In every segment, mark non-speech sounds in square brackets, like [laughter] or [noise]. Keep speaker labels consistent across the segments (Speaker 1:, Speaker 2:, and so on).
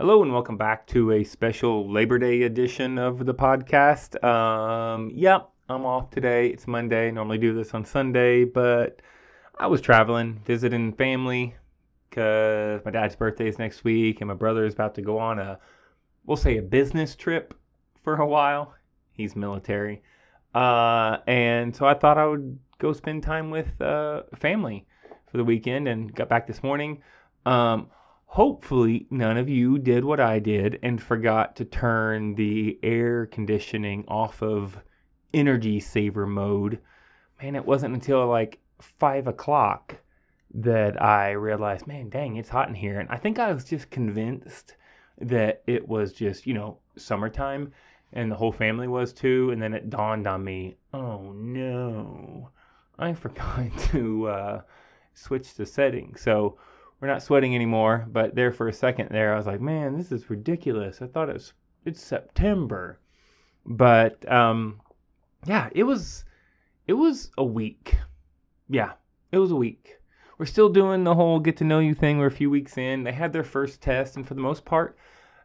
Speaker 1: Hello and welcome back to a special Labor Day edition of the podcast. Um, yep, I'm off today. It's Monday. I normally do this on Sunday, but I was traveling, visiting family because my dad's birthday is next week and my brother is about to go on a, we'll say, a business trip for a while. He's military. Uh, and so I thought I would go spend time with uh, family for the weekend and got back this morning. Um, hopefully, none of you did what I did and forgot to turn the air conditioning off of energy saver mode. Man, it wasn't until like five o'clock that I realized, man, dang, it's hot in here. And I think I was just convinced that it was just, you know, summertime and the whole family was too. And then it dawned on me, oh no, I forgot [laughs] to uh, switch the settings. So we're not sweating anymore. But there for a second there, I was like, man, this is ridiculous. I thought it was it's September, but um, yeah, it was it was a week. Yeah, it was a week. We're still doing the whole get to know you thing. We're a few weeks in. They had their first test, and for the most part,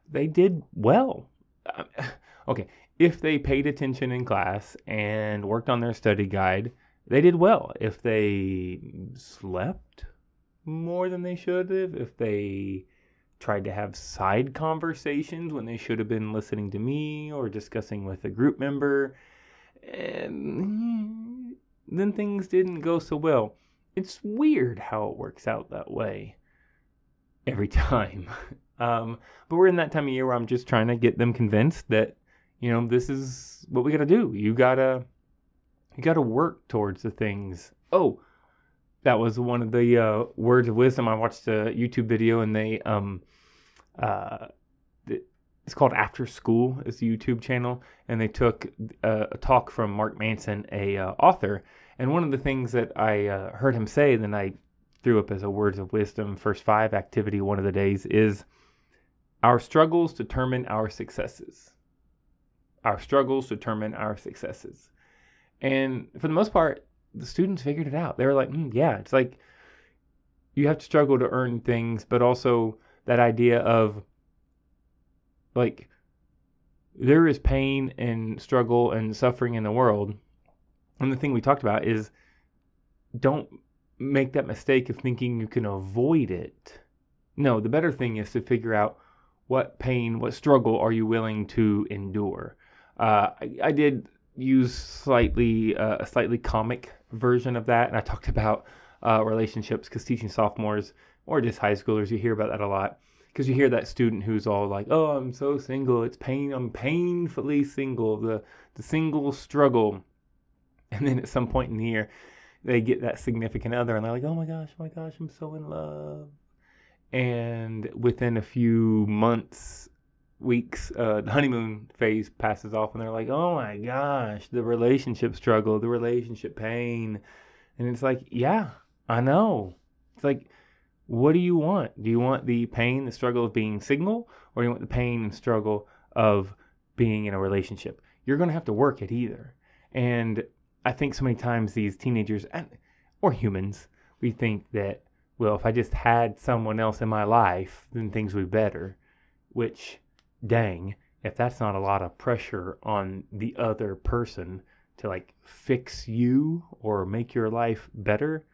Speaker 1: they did well. [sighs] okay, if they paid attention in class and worked on their study guide, they did well. If they slept, more than they should have, if they tried to have side conversations when they should have been listening to me or discussing with a group member, and then things didn't go so well. It's weird how it works out that way every [laughs] time. Um, but we're in that time of year where I'm just trying to get them convinced that, you know, this is what we got to do. You gotta, you gotta work towards the things. Oh, that was one of the uh, words of wisdom. I watched a YouTube video and they um uh it's called After School is the YouTube channel and they took a, uh, a talk from Mark Manson, a uh, author, and one of the things that I uh, heard him say, then I threw up as a words of wisdom first five activity one of the days is our struggles determine our successes. Our struggles determine our successes. And for the most part, the students figured it out. They were like, mm, yeah, it's like you have to struggle to earn things, but also that idea of like there is pain and struggle and suffering in the world. And the thing we talked about is don't make that mistake of thinking you can avoid it. No, the better thing is to figure out what pain, what struggle are you willing to endure. Uh, I, I, did use slightly uh, a slightly comic version of that, and I talked about uh, relationships because teaching sophomores or just high schoolers, you hear about that a lot because you hear that student who's all like, "Oh, I'm so single. It's pain. I'm painfully single. The the single struggle." And then at some point in the year, they get that significant other, and they're like, "Oh my gosh, oh my gosh, I'm so in love." And within a few months, weeks, uh, the honeymoon phase passes off, and they're like, "Oh my gosh, the relationship struggle, the relationship pain," and it's like, "Yeah, I know." It's like, what do you want? Do you want the pain, the struggle of being single, or do you want the pain and struggle of being in a relationship? You're going to have to work at either. And I think so many times these teenagers or humans, we think that well, if I just had someone else in my life, then things would be better, which dang, if that's not a lot of pressure on the other person to like fix you or make your life better,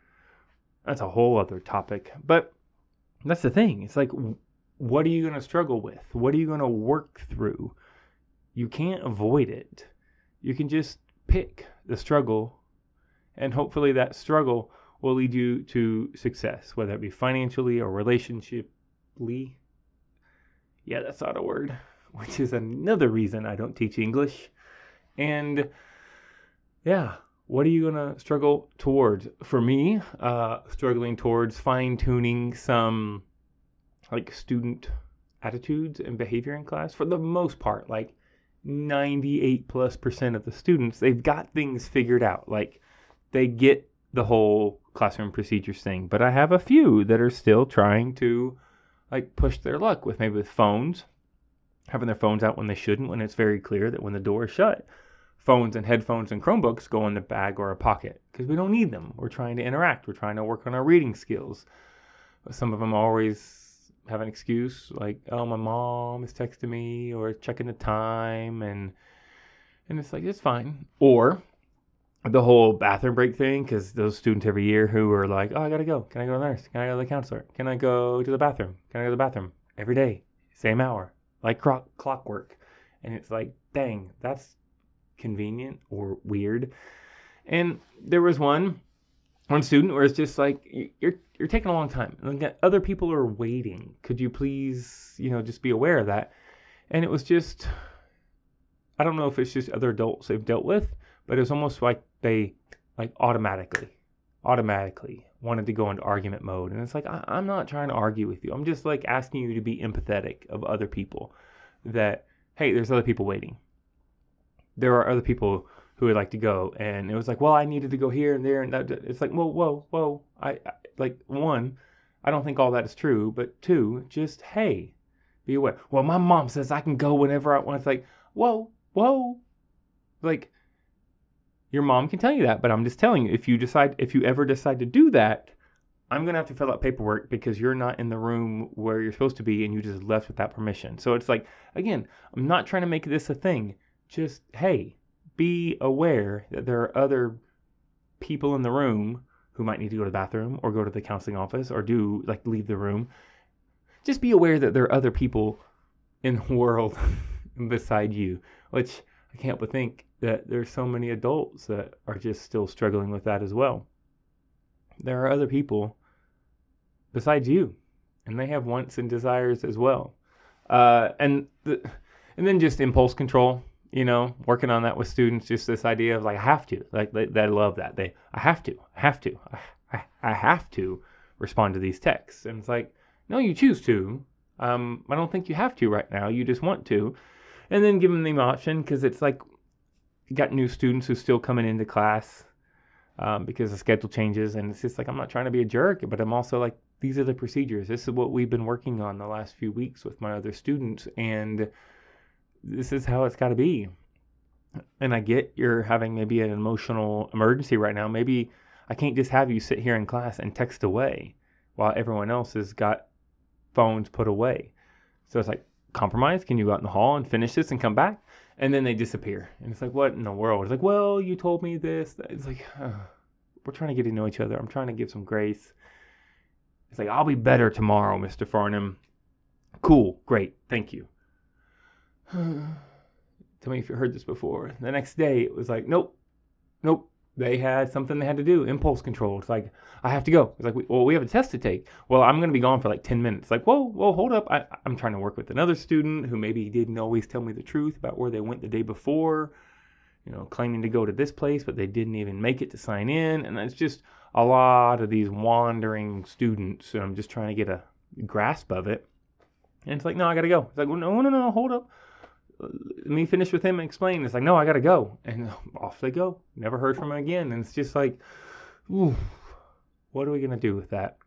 Speaker 1: that's a whole other topic. But that's the thing. It's like, what are you going to struggle with? What are you going to work through? You can't avoid it. You can just pick the struggle, and hopefully that struggle will lead you to success, whether it be financially or relationshiply yeah, that's not a word, [laughs] which is another reason I don't teach English. And yeah, what are you going to struggle towards? For me, uh, struggling towards fine tuning some like student attitudes and behavior in class for the most part, like 98 plus percent of the students, they've got things figured out. Like they get the whole classroom procedures thing, but I have a few that are still trying to like push their luck with maybe with phones, having their phones out when they shouldn't, when it's very clear that when the door is shut, phones and headphones and Chromebooks go in the bag or a pocket because we don't need them. We're trying to interact. We're trying to work on our reading skills. Some of them always have an excuse like, oh, my mom is texting me or checking the time, and and it's like it's fine. Or the whole bathroom break thing, because those students every year who are like, oh, I gotta go. Can I go to the nurse? Can I go to the counselor? Can I go to the bathroom? Can I go to the bathroom every day, same hour, like clock clockwork? And it's like, dang, that's convenient or weird. And there was one one student where it's just like you're you're taking a long time. Other people are waiting. Could you please, you know, just be aware of that? And it was just I don't know if it's just other adults they've dealt with, but it was almost like they like automatically automatically wanted to go into argument mode. And it's like I, i'm not trying to argue with you. I'm just like asking you to be empathetic of other people that hey there's other people waiting. There are other people who would like to go. And it was like well i needed to go here and there and that it's like whoa whoa whoa I, I like one i don't think all that is true but two just hey be aware. Well my mom says i can go whenever i want. It's like whoa whoa like your mom can tell you that but i'm just telling you if you decide if you ever decide to do that i'm to have to fill out paperwork because you're not in the room where you're supposed to be and you just left without permission so it's like again i'm not trying to make this a thing just hey be aware that there are other people in the room who might need to go to the bathroom or go to the counseling office or do like leave the room. Just be aware that there are other people in the [laughs] world [laughs] beside you, which I can't but think that there's so many adults that are just still struggling with that as well. There are other people besides you, and they have wants and desires as well. Uh, and the, and then just impulse control you know, working on that with students, just this idea of like, I have to, like, they, they love that. They, I have to, I have to, I, I, have to respond to these texts. And it's like, no, you choose to. Um, I don't think you have to right now. You just want to. And then give them the option because it's like, got new students who still coming into class um, because the schedule changes. And it's just like, I'm not trying to be a jerk, but I'm also like, these are the procedures. This is what we've been working on the last few weeks with my other students. And, this is how it's got to be. And I get you're having maybe an emotional emergency right now. Maybe I can't just have you sit here in class and text away while everyone else has got phones put away. So it's like, compromise? Can you go out in the hall and finish this and come back? And then they disappear. And it's like, what in the world? It's like, well, you told me this. It's like, uh, [sighs] we're trying to get to know each other. I'm trying to give some grace. It's like, I'll be better tomorrow, Mr. Farnham. Cool, great, thank you. [sighs] Tell me if you heard this before. The next day, it was like, nope, nope. They had something they had to do, impulse control. It's like, I have to go. It's like, well, we have a test to take. Well, I'm going to be gone for like 10 minutes. Like, whoa, whoa, hold up. I, I'm trying to work with another student who maybe didn't always tell me the truth about where they went the day before, you know, claiming to go to this place, but they didn't even make it to sign in. And it's just a lot of these wandering students. And I'm just trying to get a grasp of it. And it's like, no, I got to go. It's like, well, no, no, no, hold up me finish with him and explain. It's like, no, I got to go. And [laughs] off they go. Never heard from him again. And it's just like, ooh, what are we to do with that?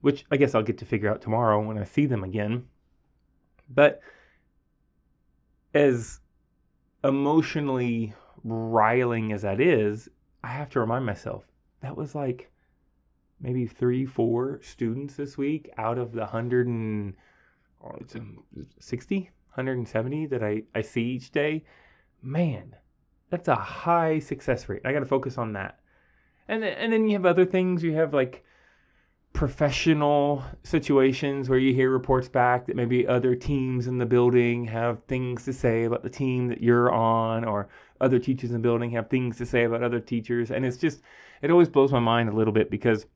Speaker 1: Which I guess I'll get to figure out tomorrow when I see them again. But as emotionally riling as that is, I have to remind myself that was like maybe three, four students this week out of the 160 170 that I, I see each day, man, that's a high success rate. I got to focus on that. And and then you have other things. You have like professional situations where you hear reports back that maybe other teams in the building have things to say about the team that you're on, or other teachers in the building have things to say about other teachers. And it's just, it always blows my mind a little bit because,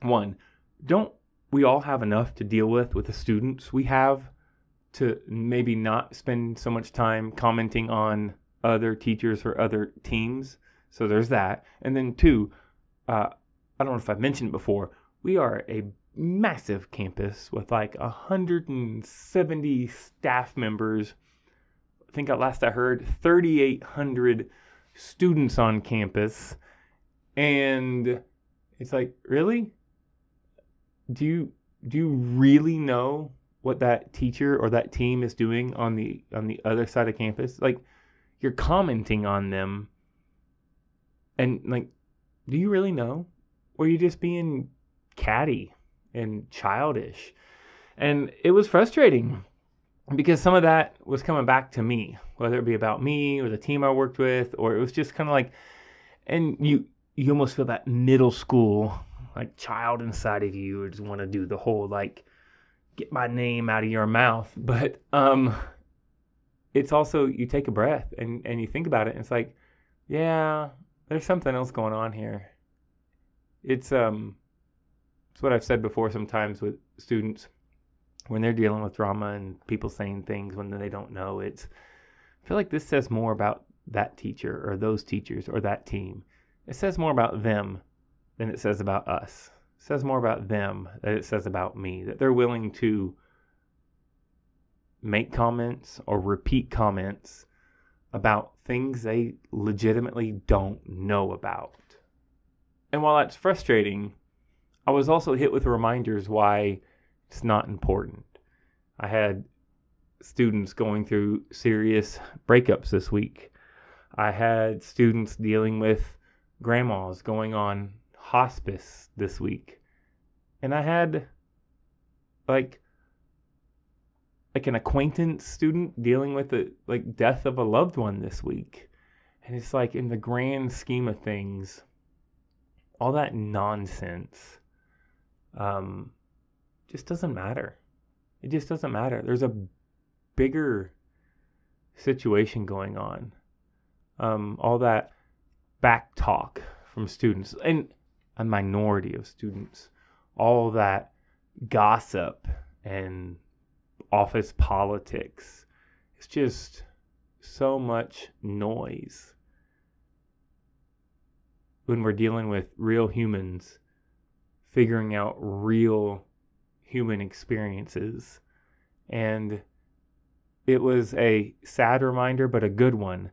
Speaker 1: one, don't we all have enough to deal with with the students we have to maybe not spend so much time commenting on other teachers or other teams. So there's that. And then two, uh, I don't know if I've mentioned it before, we are a massive campus with like 170 staff members. I think at last I heard 3,800 students on campus. And it's like, really? Do you do you really know what that teacher or that team is doing on the on the other side of campus. Like you're commenting on them. And like do you really know? Or are you just being catty and childish? And it was frustrating because some of that was coming back to me, whether it be about me or the team I worked with, or it was just kind of like, and you you almost feel that middle school like child inside of you just want to do the whole like get my name out of your mouth, [laughs] but um, it's also you take a breath and and you think about it, and it's like, yeah, there's something else going on here. It's um, it's what I've said before sometimes with students when they're dealing with drama and people saying things when they don't know. It's I feel like this says more about that teacher or those teachers or that team. It says more about them than it says about us. Says more about them than it says about me. That they're willing to make comments or repeat comments about things they legitimately don't know about. And while that's frustrating, I was also hit with reminders why it's not important. I had students going through serious breakups this week. I had students dealing with grandmas going on hospice this week. And I had like like an acquaintance student dealing with the like death of a loved one this week. And it's like in the grand scheme of things, all that nonsense um just doesn't matter. It just doesn't matter. There's a bigger situation going on. Um, all that back talk from students and a minority of students, all that gossip and office politics. It's just so much noise. When we're dealing with real humans, figuring out real human experiences. And it was a sad reminder, but a good one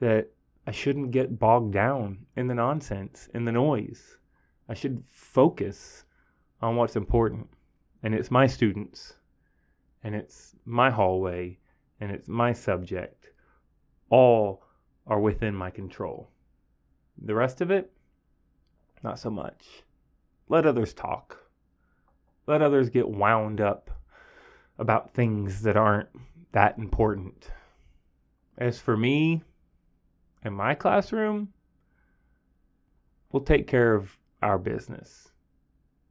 Speaker 1: that I shouldn't get bogged down in the nonsense, in the noise. I should focus on what's important. And it's my students, and it's my hallway, and it's my subject. All are within my control. The rest of it, not so much. Let others talk. Let others get wound up about things that aren't that important. As for me in my classroom, we'll take care of our business.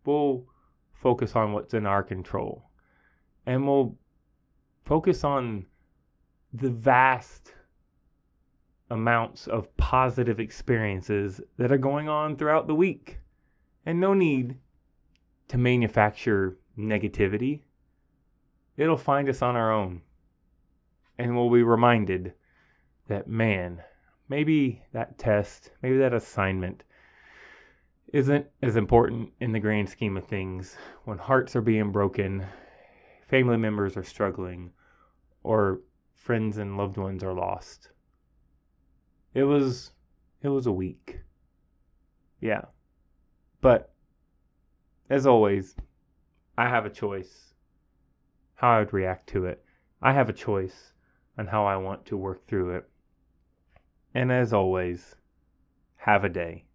Speaker 1: We'll focus on what's in our control. And we'll focus on the vast amounts of positive experiences that are going on throughout the week. And no need to manufacture negativity. It'll find us on our own. And we'll be reminded that, man, maybe that test, maybe that assignment isn't as important in the grand scheme of things when hearts are being broken, family members are struggling, or friends and loved ones are lost. It was it was a week. Yeah. But as always, I have a choice how I would react to it. I have a choice on how I want to work through it. And as always, have a day.